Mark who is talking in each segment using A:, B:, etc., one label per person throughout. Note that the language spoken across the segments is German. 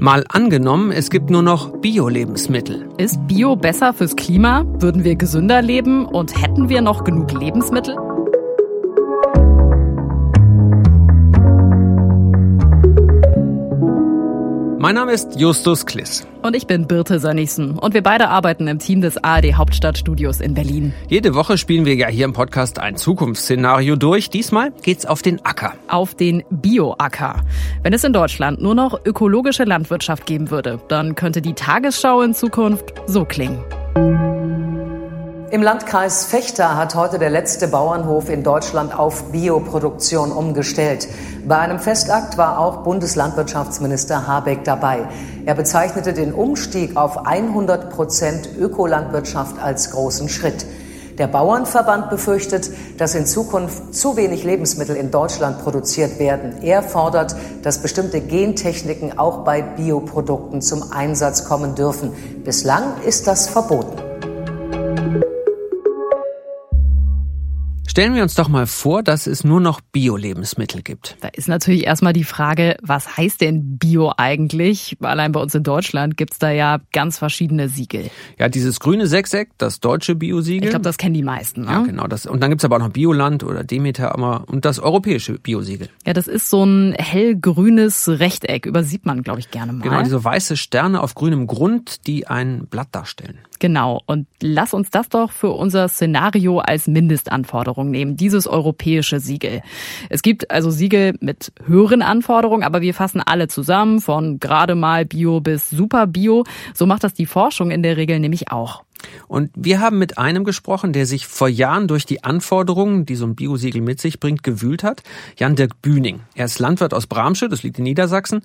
A: Mal angenommen, es gibt nur noch Bio-Lebensmittel.
B: Ist Bio besser fürs Klima? Würden wir gesünder leben? Und hätten wir noch genug Lebensmittel?
A: Mein Name ist Justus Kliss.
B: Und ich bin Birte Sönnigsen. Und wir beide arbeiten im Team des ARD Hauptstadtstudios in Berlin.
A: Jede Woche spielen wir ja hier im Podcast ein Zukunftsszenario durch. Diesmal geht's auf den Acker.
B: Auf den Bio-Acker. Wenn es in Deutschland nur noch ökologische Landwirtschaft geben würde, dann könnte die Tagesschau in Zukunft so klingen.
C: Im Landkreis Fechter hat heute der letzte Bauernhof in Deutschland auf Bioproduktion umgestellt. Bei einem Festakt war auch Bundeslandwirtschaftsminister Habeck dabei. Er bezeichnete den Umstieg auf 100 Prozent Ökolandwirtschaft als großen Schritt. Der Bauernverband befürchtet, dass in Zukunft zu wenig Lebensmittel in Deutschland produziert werden. Er fordert, dass bestimmte Gentechniken auch bei Bioprodukten zum Einsatz kommen dürfen. Bislang ist das verboten.
A: Stellen wir uns doch mal vor, dass es nur noch Bio-Lebensmittel gibt.
B: Da ist natürlich erstmal die Frage, was heißt denn Bio eigentlich? Allein bei uns in Deutschland gibt's da ja ganz verschiedene Siegel.
A: Ja, dieses grüne Sechseck, das deutsche Bio-Siegel.
B: Ich glaube, das kennen die meisten. Ne?
A: Ja, genau. Das, und dann gibt's aber auch noch Bioland oder Demeter und das europäische Bio-Siegel.
B: Ja, das ist so ein hellgrünes Rechteck, übersieht man, glaube ich, gerne mal.
A: Genau, diese weiße Sterne auf grünem Grund, die ein Blatt darstellen.
B: Genau. Und lass uns das doch für unser Szenario als Mindestanforderung nehmen, dieses europäische Siegel. Es gibt also Siegel mit höheren Anforderungen, aber wir fassen alle zusammen, von gerade mal Bio bis Super Bio. So macht das die Forschung in der Regel nämlich auch.
A: Und wir haben mit einem gesprochen, der sich vor Jahren durch die Anforderungen, die so ein Biosiegel mit sich bringt, gewühlt hat. Jan-Dirk Bühning. Er ist Landwirt aus Bramsche, das liegt in Niedersachsen.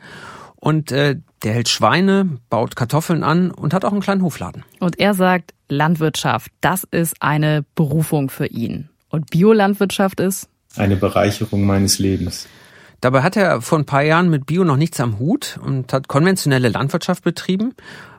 A: Und äh, der hält Schweine, baut Kartoffeln an und hat auch einen kleinen Hofladen.
B: Und er sagt, Landwirtschaft, das ist eine Berufung für ihn. Und Biolandwirtschaft ist?
D: Eine Bereicherung meines Lebens.
A: Dabei hat er vor ein paar Jahren mit Bio noch nichts am Hut und hat konventionelle Landwirtschaft betrieben.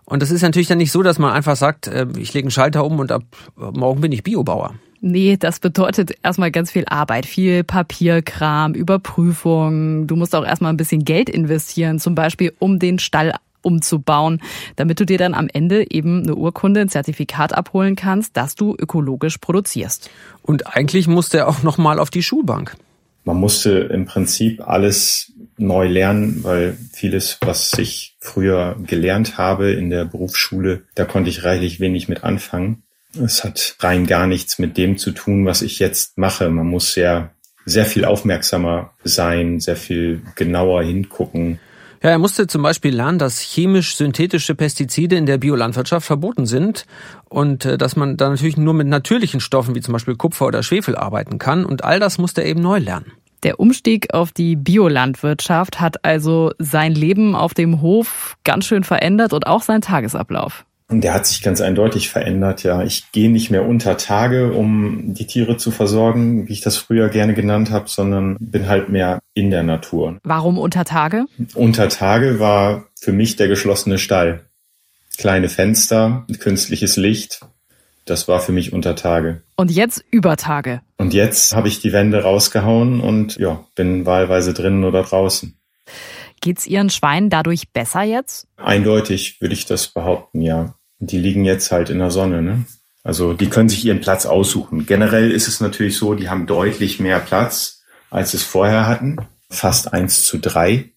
A: Und das ist natürlich dann nicht so, dass man einfach sagt, äh, ich lege einen Schalter um und ab morgen bin ich Biobauer.
B: Nee, das bedeutet erstmal ganz viel Arbeit, viel Papierkram, Überprüfung. Du musst auch erstmal ein bisschen Geld investieren, zum Beispiel um den Stall umzubauen, damit du dir dann am Ende eben eine Urkunde, ein Zertifikat abholen kannst, dass du ökologisch produzierst.
A: Und eigentlich musste er auch nochmal auf die Schulbank.
D: Man musste im Prinzip alles neu lernen, weil vieles, was ich früher gelernt habe in der Berufsschule, da konnte ich reichlich wenig mit anfangen. Es hat rein gar nichts mit dem zu tun, was ich jetzt mache. Man muss sehr, sehr viel aufmerksamer sein, sehr viel genauer hingucken.
A: Ja, er musste zum Beispiel lernen, dass chemisch-synthetische Pestizide in der Biolandwirtschaft verboten sind und äh, dass man da natürlich nur mit natürlichen Stoffen wie zum Beispiel Kupfer oder Schwefel arbeiten kann. Und all das musste er eben neu lernen.
B: Der Umstieg auf die Biolandwirtschaft hat also sein Leben auf dem Hof ganz schön verändert und auch seinen Tagesablauf.
D: Und der hat sich ganz eindeutig verändert, ja. Ich gehe nicht mehr unter Tage, um die Tiere zu versorgen, wie ich das früher gerne genannt habe, sondern bin halt mehr in der Natur.
B: Warum unter Tage?
D: Unter Tage war für mich der geschlossene Stall. Kleine Fenster, künstliches Licht. Das war für mich unter Tage.
B: Und jetzt über Tage.
D: Und jetzt habe ich die Wände rausgehauen und ja, bin wahlweise drinnen oder draußen.
B: Geht's Ihren Schweinen dadurch besser jetzt?
D: Eindeutig würde ich das behaupten, ja die liegen jetzt halt in der Sonne. Ne? Also die können sich ihren Platz aussuchen. Generell ist es natürlich so, die haben deutlich mehr Platz, als es vorher hatten. Fast eins zu drei.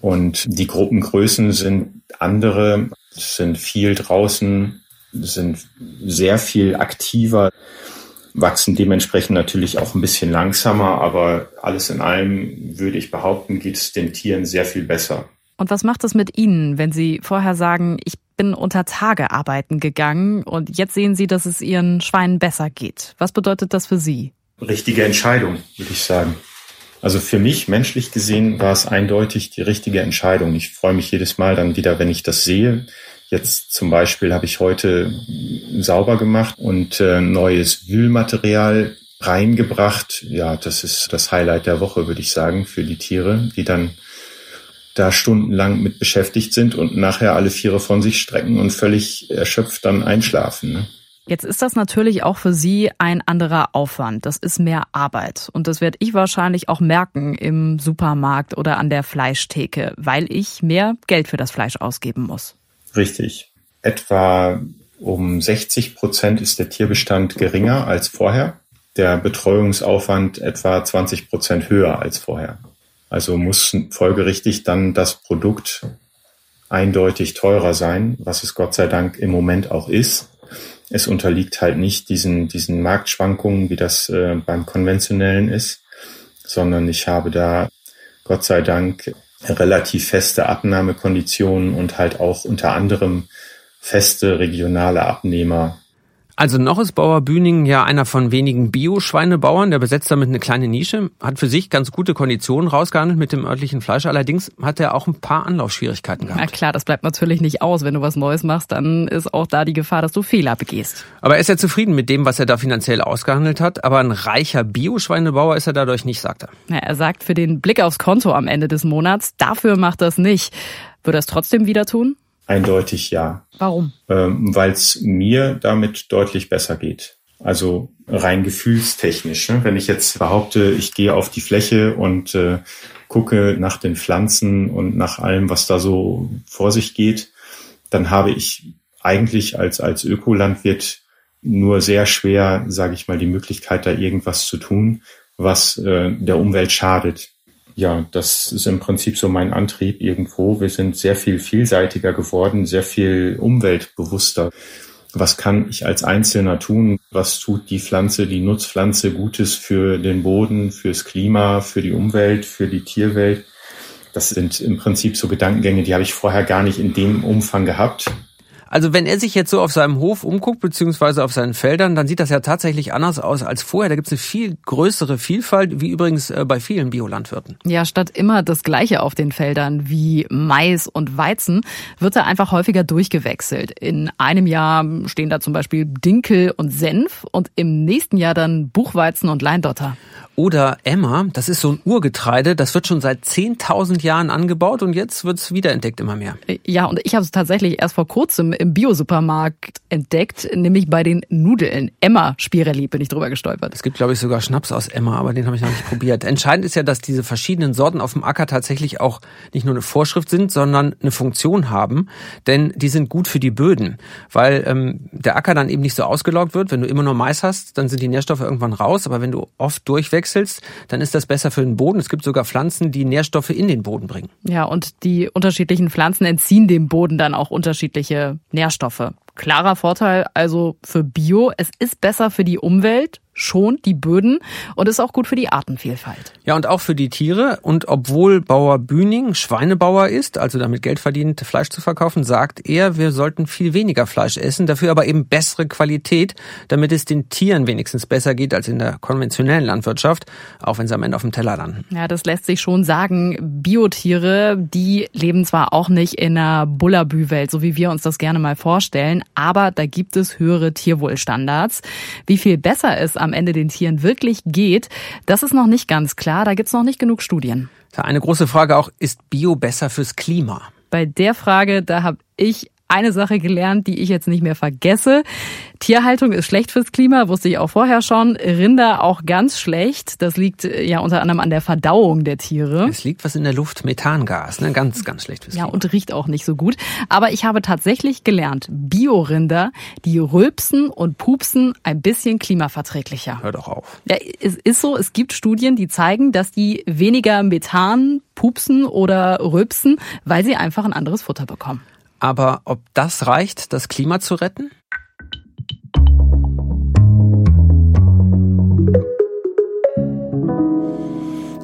D: Und die Gruppengrößen sind andere, sind viel draußen, sind sehr viel aktiver, wachsen dementsprechend natürlich auch ein bisschen langsamer, aber alles in allem würde ich behaupten, geht es den Tieren sehr viel besser.
B: Und was macht es mit Ihnen, wenn Sie vorher sagen, ich bin unter Tage arbeiten gegangen und jetzt sehen Sie, dass es Ihren Schweinen besser geht? Was bedeutet das für Sie?
D: Richtige Entscheidung, würde ich sagen. Also für mich, menschlich gesehen, war es eindeutig die richtige Entscheidung. Ich freue mich jedes Mal dann wieder, wenn ich das sehe. Jetzt zum Beispiel habe ich heute sauber gemacht und äh, neues Wühlmaterial reingebracht. Ja, das ist das Highlight der Woche, würde ich sagen, für die Tiere, die dann da stundenlang mit beschäftigt sind und nachher alle Viere von sich strecken und völlig erschöpft dann einschlafen. Ne?
B: Jetzt ist das natürlich auch für Sie ein anderer Aufwand. Das ist mehr Arbeit. Und das werde ich wahrscheinlich auch merken im Supermarkt oder an der Fleischtheke, weil ich mehr Geld für das Fleisch ausgeben muss.
D: Richtig. Etwa um 60 Prozent ist der Tierbestand geringer als vorher. Der Betreuungsaufwand etwa 20 Prozent höher als vorher. Also muss folgerichtig dann das Produkt eindeutig teurer sein, was es Gott sei Dank im Moment auch ist. Es unterliegt halt nicht diesen, diesen Marktschwankungen, wie das äh, beim konventionellen ist, sondern ich habe da Gott sei Dank relativ feste Abnahmekonditionen und halt auch unter anderem feste regionale Abnehmer
A: also noch ist Bauer Bühning ja einer von wenigen Bio-Schweinebauern, der besetzt damit eine kleine Nische, hat für sich ganz gute Konditionen rausgehandelt mit dem örtlichen Fleisch. Allerdings hat er auch ein paar Anlaufschwierigkeiten gehabt.
B: Na klar, das bleibt natürlich nicht aus. Wenn du was Neues machst, dann ist auch da die Gefahr, dass du Fehler begehst.
A: Aber er ist ja zufrieden mit dem, was er da finanziell ausgehandelt hat. Aber ein reicher Bio-Schweinebauer ist er dadurch nicht, sagt er.
B: Ja, er sagt für den Blick aufs Konto am Ende des Monats, dafür macht das nicht. Würde er es trotzdem wieder tun?
D: Eindeutig ja.
B: Warum?
D: Ähm, Weil es mir damit deutlich besser geht. Also rein gefühlstechnisch. Ne? Wenn ich jetzt behaupte, ich gehe auf die Fläche und äh, gucke nach den Pflanzen und nach allem, was da so vor sich geht, dann habe ich eigentlich als, als Ökolandwirt nur sehr schwer, sage ich mal, die Möglichkeit, da irgendwas zu tun, was äh, der Umwelt schadet ja, das ist im Prinzip so mein Antrieb irgendwo. Wir sind sehr viel vielseitiger geworden, sehr viel umweltbewusster. Was kann ich als Einzelner tun? Was tut die Pflanze, die Nutzpflanze Gutes für den Boden, fürs Klima, für die Umwelt, für die Tierwelt? Das sind im Prinzip so Gedankengänge, die habe ich vorher gar nicht in dem Umfang gehabt.
A: Also wenn er sich jetzt so auf seinem Hof umguckt, beziehungsweise auf seinen Feldern, dann sieht das ja tatsächlich anders aus als vorher. Da gibt es eine viel größere Vielfalt, wie übrigens äh, bei vielen Biolandwirten.
B: Ja, statt immer das Gleiche auf den Feldern wie Mais und Weizen, wird er einfach häufiger durchgewechselt. In einem Jahr stehen da zum Beispiel Dinkel und Senf und im nächsten Jahr dann Buchweizen und Leindotter.
A: Oder Emma, das ist so ein Urgetreide, das wird schon seit 10.000 Jahren angebaut und jetzt wird es wiederentdeckt immer mehr.
B: Ja, und ich habe es tatsächlich erst vor kurzem im Biosupermarkt entdeckt, nämlich bei den Nudeln. Emma Spirelli bin ich drüber gestolpert.
A: Es gibt, glaube ich, sogar Schnaps aus Emma, aber den habe ich noch nicht probiert. Entscheidend ist ja, dass diese verschiedenen Sorten auf dem Acker tatsächlich auch nicht nur eine Vorschrift sind, sondern eine Funktion haben, denn die sind gut für die Böden, weil ähm, der Acker dann eben nicht so ausgelaugt wird. Wenn du immer nur Mais hast, dann sind die Nährstoffe irgendwann raus, aber wenn du oft durchweg wechselst, dann ist das besser für den Boden. Es gibt sogar Pflanzen, die Nährstoffe in den Boden bringen.
B: Ja, und die unterschiedlichen Pflanzen entziehen dem Boden dann auch unterschiedliche Nährstoffe. Klarer Vorteil also für Bio. Es ist besser für die Umwelt schont die Böden und ist auch gut für die Artenvielfalt.
A: Ja, und auch für die Tiere. Und obwohl Bauer Bühning Schweinebauer ist, also damit Geld verdient, Fleisch zu verkaufen, sagt er, wir sollten viel weniger Fleisch essen, dafür aber eben bessere Qualität, damit es den Tieren wenigstens besser geht als in der konventionellen Landwirtschaft, auch wenn sie am Ende auf dem Teller landen.
B: Ja, das lässt sich schon sagen. Biotiere, die leben zwar auch nicht in einer Bullabü-Welt, so wie wir uns das gerne mal vorstellen, aber da gibt es höhere Tierwohlstandards. Wie viel besser es am Ende den Tieren wirklich geht, das ist noch nicht ganz klar. Da gibt's noch nicht genug Studien.
A: Eine große Frage auch, ist Bio besser fürs Klima?
B: Bei der Frage, da habe ich eine Sache gelernt, die ich jetzt nicht mehr vergesse. Tierhaltung ist schlecht fürs Klima, wusste ich auch vorher schon. Rinder auch ganz schlecht. Das liegt äh, ja unter anderem an der Verdauung der Tiere.
A: Es liegt was in der Luft, Methangas, ne? ganz, ganz schlecht fürs
B: ja,
A: Klima.
B: Ja, und riecht auch nicht so gut. Aber ich habe tatsächlich gelernt, Biorinder, die rülpsen und pupsen ein bisschen klimaverträglicher.
A: Hör doch auf.
B: Ja, es ist so, es gibt Studien, die zeigen, dass die weniger Methan pupsen oder rülpsen, weil sie einfach ein anderes Futter bekommen.
A: Aber ob das reicht, das Klima zu retten?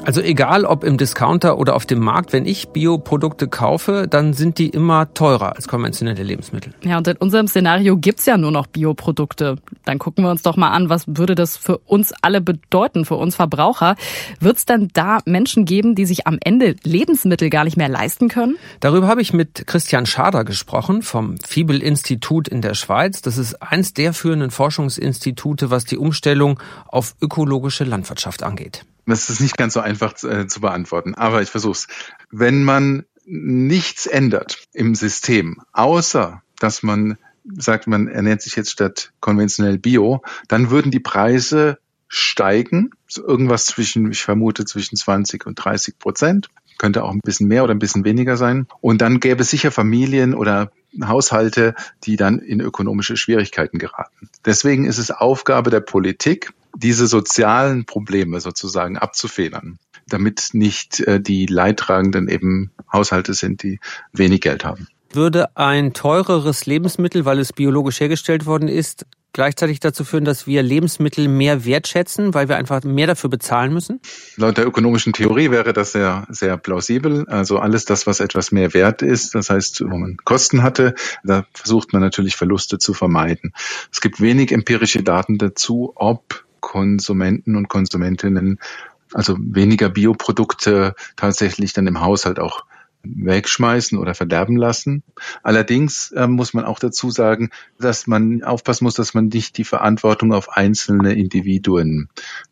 A: Also egal ob im Discounter oder auf dem Markt, wenn ich Bioprodukte kaufe, dann sind die immer teurer als konventionelle Lebensmittel.
B: Ja, und in unserem Szenario gibt's ja nur noch Bioprodukte. Dann gucken wir uns doch mal an, was würde das für uns alle bedeuten, für uns Verbraucher. Wird's dann da Menschen geben, die sich am Ende Lebensmittel gar nicht mehr leisten können?
A: Darüber habe ich mit Christian Schader gesprochen vom Fibel-Institut in der Schweiz. Das ist eins der führenden Forschungsinstitute, was die Umstellung auf ökologische Landwirtschaft angeht.
E: Das ist nicht ganz so einfach äh, zu beantworten, aber ich versuche es. Wenn man nichts ändert im System, außer dass man sagt, man ernährt sich jetzt statt konventionell Bio, dann würden die Preise steigen, so irgendwas zwischen, ich vermute, zwischen 20 und 30 Prozent. Könnte auch ein bisschen mehr oder ein bisschen weniger sein. Und dann gäbe es sicher Familien oder Haushalte, die dann in ökonomische Schwierigkeiten geraten. Deswegen ist es Aufgabe der Politik, diese sozialen Probleme sozusagen abzufedern, damit nicht äh, die Leidtragenden eben Haushalte sind, die wenig Geld haben.
A: Würde ein teureres Lebensmittel, weil es biologisch hergestellt worden ist, gleichzeitig dazu führen, dass wir Lebensmittel mehr wertschätzen, weil wir einfach mehr dafür bezahlen müssen?
E: Laut der ökonomischen Theorie wäre das sehr, sehr plausibel. Also alles das, was etwas mehr wert ist, das heißt, wo man Kosten hatte, da versucht man natürlich Verluste zu vermeiden. Es gibt wenig empirische Daten dazu, ob Konsumenten und Konsumentinnen also weniger Bioprodukte tatsächlich dann im Haushalt auch wegschmeißen oder verderben lassen. Allerdings äh, muss man auch dazu sagen, dass man aufpassen muss, dass man nicht die Verantwortung auf einzelne Individuen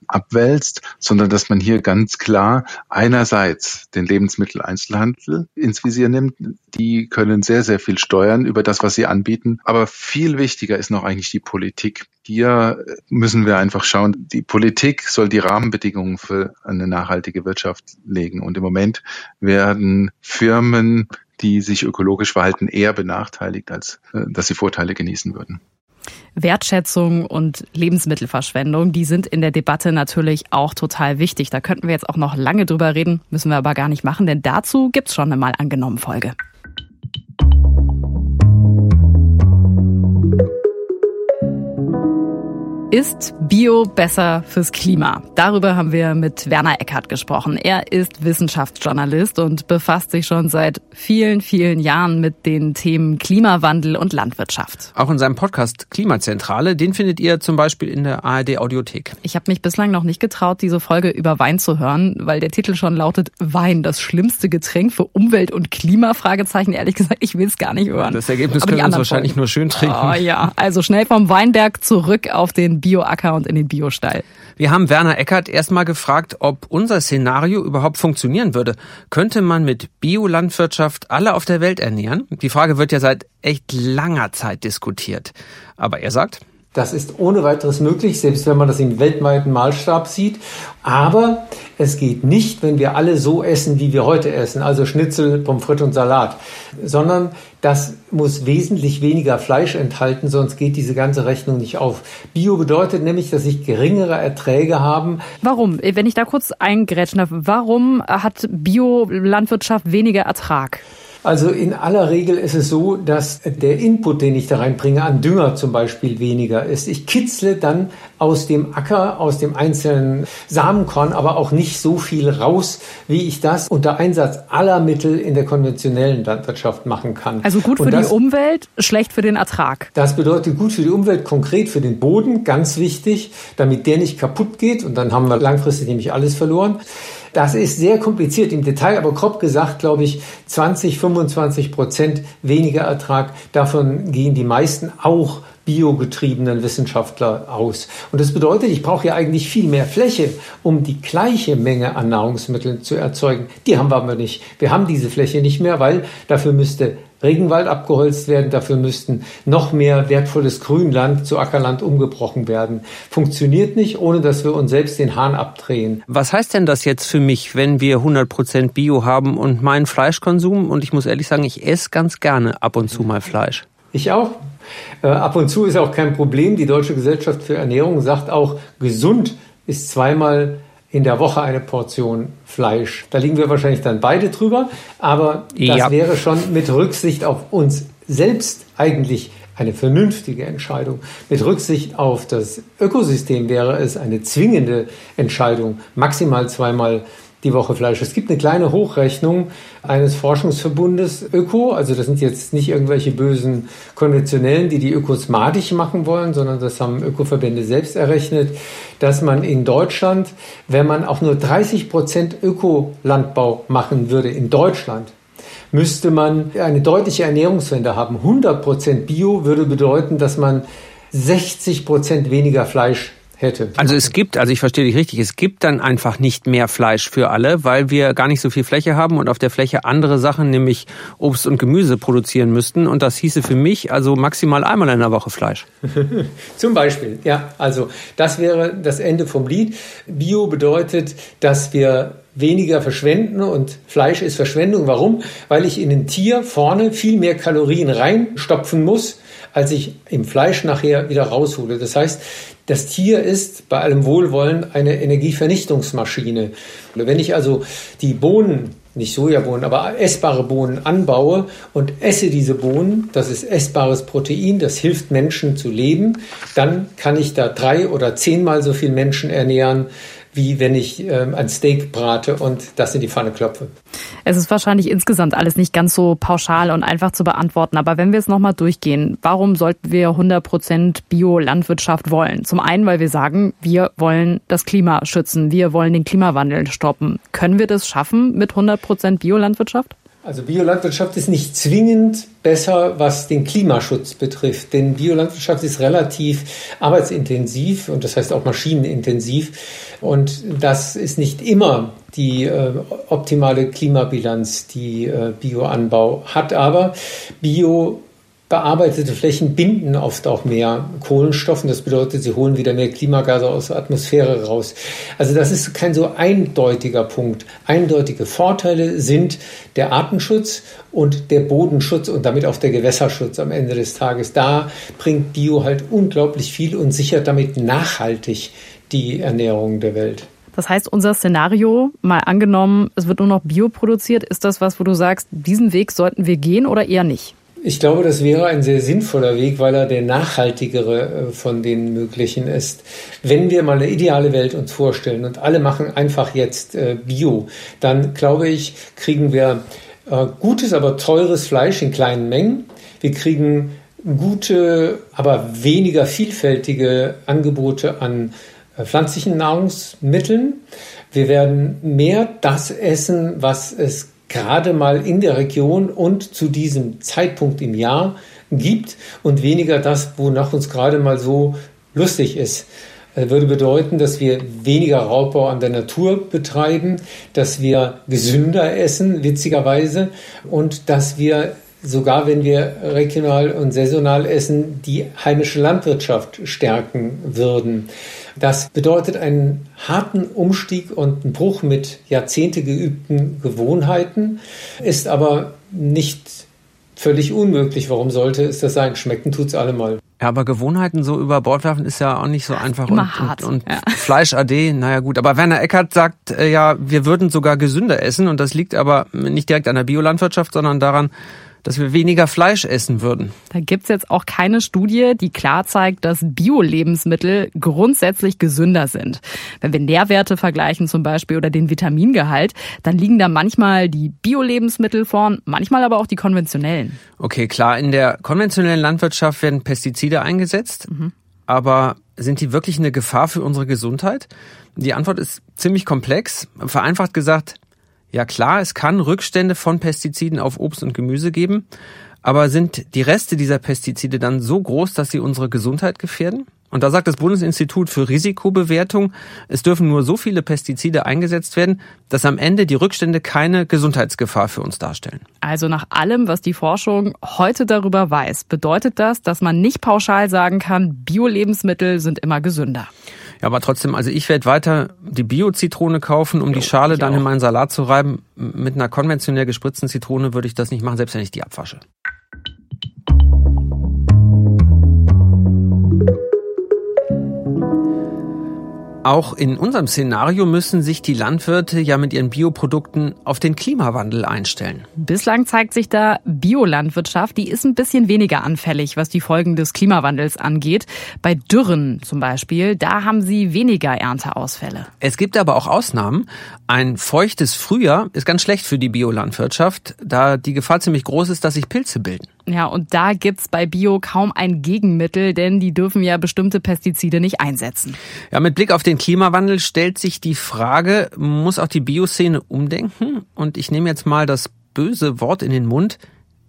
E: abwälzt, sondern dass man hier ganz klar einerseits den Lebensmitteleinzelhandel ins Visier nimmt. Die können sehr, sehr viel steuern über das, was sie anbieten. Aber viel wichtiger ist noch eigentlich die Politik. Hier müssen wir einfach schauen, die Politik soll die Rahmenbedingungen für eine nachhaltige Wirtschaft legen. Und im Moment werden Firmen, die sich ökologisch verhalten, eher benachteiligt, als äh, dass sie Vorteile genießen würden.
B: Wertschätzung und Lebensmittelverschwendung, die sind in der Debatte natürlich auch total wichtig. Da könnten wir jetzt auch noch lange drüber reden, müssen wir aber gar nicht machen, denn dazu gibt's schon eine mal angenommen Folge. Ist Bio besser fürs Klima? Darüber haben wir mit Werner Eckert gesprochen. Er ist Wissenschaftsjournalist und befasst sich schon seit vielen, vielen Jahren mit den Themen Klimawandel und Landwirtschaft.
A: Auch in seinem Podcast Klimazentrale, den findet ihr zum Beispiel in der ARD Audiothek.
B: Ich habe mich bislang noch nicht getraut, diese Folge über Wein zu hören, weil der Titel schon lautet Wein, das schlimmste Getränk für Umwelt und Klima? Fragezeichen. Ehrlich gesagt, ich will es gar nicht hören.
A: Das Ergebnis können wir uns wahrscheinlich Folgen. nur schön trinken.
B: Oh ja, also schnell vom Weinberg zurück auf den Bioacker und in den Biostall.
A: Wir haben Werner Eckert erstmal gefragt, ob unser Szenario überhaupt funktionieren würde. Könnte man mit Biolandwirtschaft alle auf der Welt ernähren? Die Frage wird ja seit echt langer Zeit diskutiert. Aber er sagt,
F: das ist ohne weiteres möglich, selbst wenn man das im weltweiten Maßstab sieht. Aber es geht nicht, wenn wir alle so essen, wie wir heute essen, also Schnitzel, Pommes frites und Salat, sondern das muss wesentlich weniger Fleisch enthalten, sonst geht diese ganze Rechnung nicht auf. Bio bedeutet nämlich, dass ich geringere Erträge haben.
B: Warum? Wenn ich da kurz eingrätschen darf, warum hat Biolandwirtschaft weniger Ertrag?
F: Also in aller Regel ist es so, dass der Input, den ich da reinbringe, an Dünger zum Beispiel weniger ist. Ich kitzle dann aus dem Acker, aus dem einzelnen Samenkorn, aber auch nicht so viel raus, wie ich das unter Einsatz aller Mittel in der konventionellen Landwirtschaft machen kann.
B: Also gut für das, die Umwelt, schlecht für den Ertrag.
F: Das bedeutet gut für die Umwelt, konkret für den Boden, ganz wichtig, damit der nicht kaputt geht und dann haben wir langfristig nämlich alles verloren. Das ist sehr kompliziert im Detail, aber grob gesagt, glaube ich, 20, 25 Prozent weniger Ertrag. Davon gehen die meisten auch biogetriebenen Wissenschaftler aus. Und das bedeutet, ich brauche ja eigentlich viel mehr Fläche, um die gleiche Menge an Nahrungsmitteln zu erzeugen. Die haben wir aber nicht. Wir haben diese Fläche nicht mehr, weil dafür müsste Regenwald abgeholzt werden, dafür müssten noch mehr wertvolles Grünland zu Ackerland umgebrochen werden. Funktioniert nicht, ohne dass wir uns selbst den Hahn abdrehen.
A: Was heißt denn das jetzt für mich, wenn wir 100% Bio haben und meinen Fleischkonsum, und ich muss ehrlich sagen, ich esse ganz gerne ab und zu mal Fleisch.
F: Ich auch. Äh, ab und zu ist auch kein Problem. Die Deutsche Gesellschaft für Ernährung sagt auch, gesund ist zweimal in der Woche eine Portion Fleisch. Da liegen wir wahrscheinlich dann beide drüber, aber das ja. wäre schon mit Rücksicht auf uns selbst eigentlich eine vernünftige Entscheidung. Mit Rücksicht auf das Ökosystem wäre es eine zwingende Entscheidung, maximal zweimal die Woche Fleisch. Es gibt eine kleine Hochrechnung eines Forschungsverbundes Öko, also das sind jetzt nicht irgendwelche bösen Konventionellen, die die Ökos madig machen wollen, sondern das haben Ökoverbände selbst errechnet, dass man in Deutschland, wenn man auch nur 30 Prozent Ökolandbau machen würde in Deutschland, müsste man eine deutliche Ernährungswende haben. 100 Prozent Bio würde bedeuten, dass man 60 Prozent weniger Fleisch hätte.
A: Also es gibt, also ich verstehe dich richtig, es gibt dann einfach nicht mehr Fleisch für alle, weil wir gar nicht so viel Fläche haben und auf der Fläche andere Sachen, nämlich Obst und Gemüse produzieren müssten. Und das hieße für mich also maximal einmal in der Woche Fleisch.
F: Zum Beispiel, ja. Also das wäre das Ende vom Lied. Bio bedeutet, dass wir weniger verschwenden und Fleisch ist Verschwendung. Warum? Weil ich in ein Tier vorne viel mehr Kalorien reinstopfen muss, als ich im Fleisch nachher wieder raushole. Das heißt, das Tier ist bei allem Wohlwollen eine Energievernichtungsmaschine. Wenn ich also die Bohnen, nicht Sojabohnen, aber essbare Bohnen anbaue und esse diese Bohnen, das ist essbares Protein, das hilft Menschen zu leben, dann kann ich da drei oder zehnmal so viel Menschen ernähren, wie wenn ich ähm, ein Steak brate und das in die Pfanne klopfe.
B: Es ist wahrscheinlich insgesamt alles nicht ganz so pauschal und einfach zu beantworten. Aber wenn wir es nochmal durchgehen, warum sollten wir 100 Prozent Bio-Landwirtschaft wollen? Zum einen, weil wir sagen, wir wollen das Klima schützen. Wir wollen den Klimawandel stoppen. Können wir das schaffen mit 100 Prozent Biolandwirtschaft?
F: Also Biolandwirtschaft ist nicht zwingend besser, was den Klimaschutz betrifft, denn Biolandwirtschaft ist relativ arbeitsintensiv und das heißt auch maschinenintensiv und das ist nicht immer die äh, optimale Klimabilanz, die äh, Bioanbau hat, aber Bio Bearbeitete Flächen binden oft auch mehr Kohlenstoff und das bedeutet, sie holen wieder mehr Klimagase aus der Atmosphäre raus. Also das ist kein so eindeutiger Punkt. Eindeutige Vorteile sind der Artenschutz und der Bodenschutz und damit auch der Gewässerschutz am Ende des Tages. Da bringt Bio halt unglaublich viel und sichert damit nachhaltig die Ernährung der Welt.
B: Das heißt, unser Szenario, mal angenommen, es wird nur noch Bio produziert, ist das was, wo du sagst, diesen Weg sollten wir gehen oder eher nicht?
F: Ich glaube, das wäre ein sehr sinnvoller Weg, weil er der nachhaltigere äh, von den möglichen ist. Wenn wir mal eine ideale Welt uns vorstellen und alle machen einfach jetzt äh, Bio, dann glaube ich, kriegen wir äh, gutes, aber teures Fleisch in kleinen Mengen. Wir kriegen gute, aber weniger vielfältige Angebote an pflanzlichen Nahrungsmitteln. Wir werden mehr das essen, was es gerade mal in der Region und zu diesem Zeitpunkt im Jahr gibt und weniger das, wonach uns gerade mal so lustig ist. Das würde bedeuten, dass wir weniger Raubbau an der Natur betreiben, dass wir gesünder essen, witzigerweise, und dass wir sogar wenn wir regional und saisonal essen, die heimische Landwirtschaft stärken würden. Das bedeutet einen harten Umstieg und einen Bruch mit Jahrzehnte geübten Gewohnheiten, ist aber nicht völlig unmöglich. Warum sollte es das sein? Schmecken tut's allemal.
A: Ja, aber Gewohnheiten so über Bord werfen ist ja auch nicht so einfach.
B: Immer
A: und,
B: hart.
A: Und, und
B: ja.
A: Fleisch AD, naja gut. Aber Werner Eckert sagt äh, ja, wir würden sogar gesünder essen und das liegt aber nicht direkt an der Biolandwirtschaft, sondern daran, dass wir weniger Fleisch essen würden.
B: Da gibt's jetzt auch keine Studie, die klar zeigt, dass Bio-Lebensmittel grundsätzlich gesünder sind. Wenn wir Nährwerte vergleichen zum Beispiel oder den Vitamingehalt, dann liegen da manchmal die Bio-Lebensmittel vorn, manchmal aber auch die konventionellen.
A: Okay, klar, in der konventionellen Landwirtschaft werden Pestizide eingesetzt, mhm. aber sind die wirklich eine Gefahr für unsere Gesundheit? Die Antwort ist ziemlich komplex. Vereinfacht gesagt, ja klar, es kann Rückstände von Pestiziden auf Obst und Gemüse geben, aber sind die Reste dieser Pestizide dann so groß, dass sie unsere Gesundheit gefährden? Und da sagt das Bundesinstitut für Risikobewertung, es dürfen nur so viele Pestizide eingesetzt werden, dass am Ende die Rückstände keine Gesundheitsgefahr für uns darstellen.
B: Also nach allem, was die Forschung heute darüber weiß, bedeutet das, dass man nicht pauschal sagen kann, Bio-Lebensmittel sind immer gesünder.
A: Ja, aber trotzdem, also ich werde weiter die Bio-Zitrone kaufen, um jo, die Schale dann auch. in meinen Salat zu reiben. Mit einer konventionell gespritzten Zitrone würde ich das nicht machen, selbst wenn ich die abwasche. Auch in unserem Szenario müssen sich die Landwirte ja mit ihren Bioprodukten auf den Klimawandel einstellen.
B: Bislang zeigt sich da, Biolandwirtschaft, die ist ein bisschen weniger anfällig, was die Folgen des Klimawandels angeht. Bei Dürren zum Beispiel, da haben sie weniger Ernteausfälle.
A: Es gibt aber auch Ausnahmen. Ein feuchtes Frühjahr ist ganz schlecht für die Biolandwirtschaft, da die Gefahr ziemlich groß ist, dass sich Pilze bilden.
B: Ja, und da gibt's bei Bio kaum ein Gegenmittel, denn die dürfen ja bestimmte Pestizide nicht einsetzen.
A: Ja, mit Blick auf den Klimawandel stellt sich die Frage, muss auch die Bioszene umdenken? Und ich nehme jetzt mal das böse Wort in den Mund.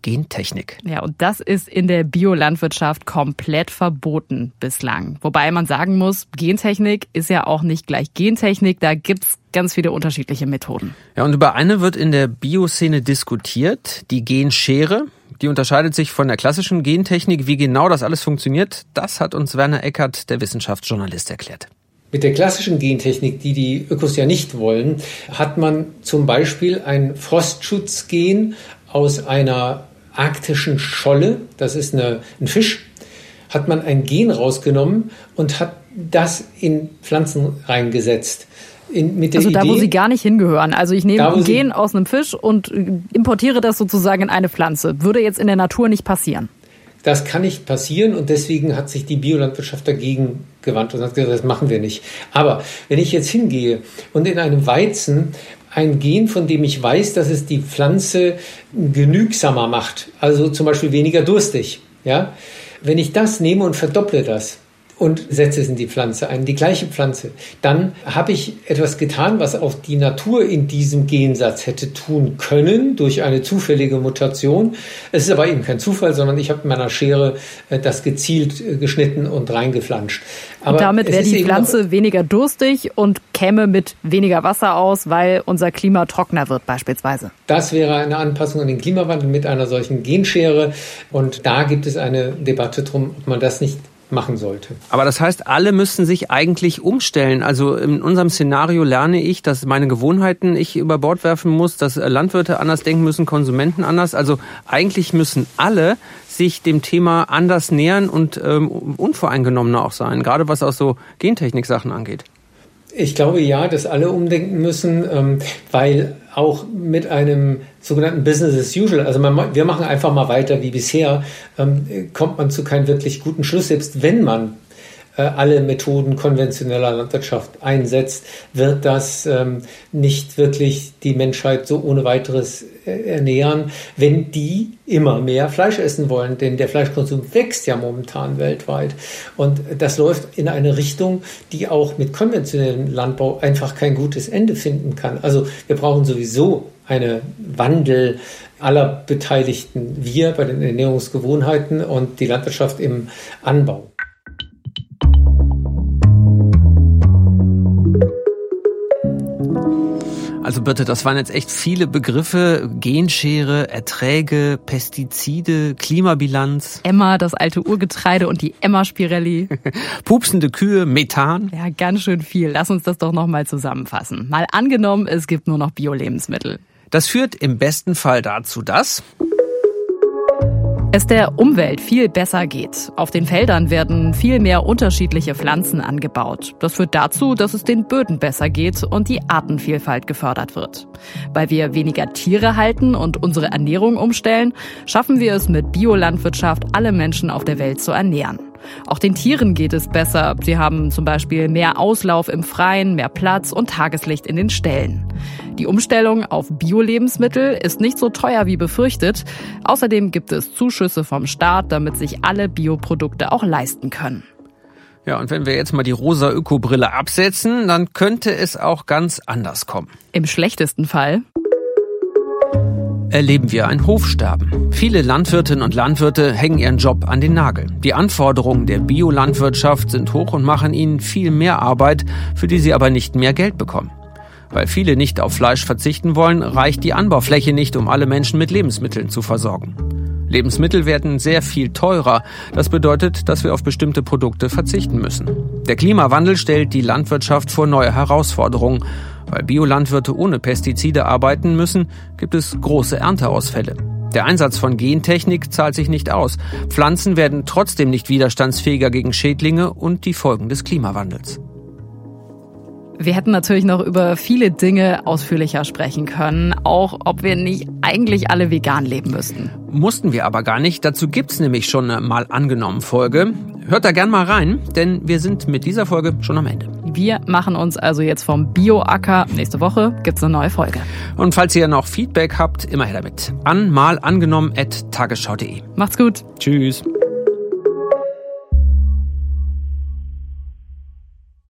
A: Gentechnik.
B: Ja, und das ist in der Biolandwirtschaft komplett verboten bislang. Wobei man sagen muss, Gentechnik ist ja auch nicht gleich Gentechnik, da gibt's ganz viele unterschiedliche Methoden.
A: Ja, und über eine wird in der Bioszene diskutiert, die Genschere. Die unterscheidet sich von der klassischen Gentechnik. Wie genau das alles funktioniert, das hat uns Werner Eckert, der Wissenschaftsjournalist, erklärt.
F: Mit der klassischen Gentechnik, die die Ökos ja nicht wollen, hat man zum Beispiel ein Frostschutzgen aus einer arktischen Scholle, das ist eine, ein Fisch, hat man ein Gen rausgenommen und hat das in Pflanzen reingesetzt.
B: In, mit der also da, Idee, wo sie gar nicht hingehören. Also ich nehme ein Gen aus einem Fisch und importiere das sozusagen in eine Pflanze. Würde jetzt in der Natur nicht passieren.
F: Das kann nicht passieren und deswegen hat sich die Biolandwirtschaft dagegen gewandt und hat gesagt, das machen wir nicht. Aber wenn ich jetzt hingehe und in einem Weizen ein Gen, von dem ich weiß, dass es die Pflanze genügsamer macht, also zum Beispiel weniger durstig, ja, wenn ich das nehme und verdopple das, und setze es in die Pflanze ein, die gleiche Pflanze. Dann habe ich etwas getan, was auch die Natur in diesem Gensatz hätte tun können durch eine zufällige Mutation. Es ist aber eben kein Zufall, sondern ich habe mit meiner Schere äh, das gezielt äh, geschnitten und reingeflanscht.
B: Aber und damit wäre die Pflanze weniger durstig und käme mit weniger Wasser aus, weil unser Klima trockener wird beispielsweise.
F: Das wäre eine Anpassung an den Klimawandel mit einer solchen Genschere. Und da gibt es eine Debatte drum, ob man das nicht machen sollte.
A: Aber das heißt, alle müssen sich eigentlich umstellen. Also in unserem Szenario lerne ich, dass meine Gewohnheiten ich über Bord werfen muss, dass Landwirte anders denken müssen, Konsumenten anders. Also eigentlich müssen alle sich dem Thema anders nähern und ähm, unvoreingenommener auch sein, gerade was auch so Gentechnik-Sachen angeht.
F: Ich glaube ja, dass alle umdenken müssen, ähm, weil auch mit einem sogenannten Business as usual, also man, wir machen einfach mal weiter wie bisher, ähm, kommt man zu keinem wirklich guten Schluss, selbst wenn man äh, alle Methoden konventioneller Landwirtschaft einsetzt, wird das ähm, nicht wirklich die Menschheit so ohne weiteres ernähren, wenn die immer mehr Fleisch essen wollen. Denn der Fleischkonsum wächst ja momentan weltweit. Und das läuft in eine Richtung, die auch mit konventionellem Landbau einfach kein gutes Ende finden kann. Also wir brauchen sowieso einen Wandel aller Beteiligten, wir bei den Ernährungsgewohnheiten und die Landwirtschaft im Anbau.
A: Also bitte, das waren jetzt echt viele Begriffe. Genschere, Erträge, Pestizide, Klimabilanz.
B: Emma, das alte Urgetreide und die Emma-Spirelli.
A: Pupsende Kühe, Methan.
B: Ja, ganz schön viel. Lass uns das doch nochmal zusammenfassen. Mal angenommen, es gibt nur noch Bio-Lebensmittel.
A: Das führt im besten Fall dazu, dass
B: es der Umwelt viel besser geht. Auf den Feldern werden viel mehr unterschiedliche Pflanzen angebaut. Das führt dazu, dass es den Böden besser geht und die Artenvielfalt gefördert wird. Weil wir weniger Tiere halten und unsere Ernährung umstellen, schaffen wir es mit Biolandwirtschaft alle Menschen auf der Welt zu ernähren. Auch den Tieren geht es besser. Sie haben zum Beispiel mehr Auslauf im Freien, mehr Platz und Tageslicht in den Ställen. Die Umstellung auf Bio-Lebensmittel ist nicht so teuer wie befürchtet. Außerdem gibt es Zuschüsse vom Staat, damit sich alle Bioprodukte auch leisten können.
A: Ja, und wenn wir jetzt mal die rosa Ökobrille absetzen, dann könnte es auch ganz anders kommen.
B: Im schlechtesten Fall
A: erleben wir ein Hofsterben. Viele Landwirtinnen und Landwirte hängen ihren Job an den Nagel. Die Anforderungen der Biolandwirtschaft sind hoch und machen ihnen viel mehr Arbeit, für die sie aber nicht mehr Geld bekommen. Weil viele nicht auf Fleisch verzichten wollen, reicht die Anbaufläche nicht, um alle Menschen mit Lebensmitteln zu versorgen. Lebensmittel werden sehr viel teurer. Das bedeutet, dass wir auf bestimmte Produkte verzichten müssen. Der Klimawandel stellt die Landwirtschaft vor neue Herausforderungen. Weil Biolandwirte ohne Pestizide arbeiten müssen, gibt es große Ernteausfälle. Der Einsatz von Gentechnik zahlt sich nicht aus. Pflanzen werden trotzdem nicht widerstandsfähiger gegen Schädlinge und die Folgen des Klimawandels.
B: Wir hätten natürlich noch über viele Dinge ausführlicher sprechen können, auch ob wir nicht eigentlich alle vegan leben müssten.
A: Mussten wir aber gar nicht. Dazu gibt's nämlich schon eine mal angenommen Folge. Hört da gern mal rein, denn wir sind mit dieser Folge schon am Ende.
B: Wir machen uns also jetzt vom Bioacker. Nächste Woche gibt's eine neue Folge.
A: Und falls ihr noch Feedback habt, immer her damit. An mal angenommen at tagesschau.de.
B: Macht's gut.
A: Tschüss.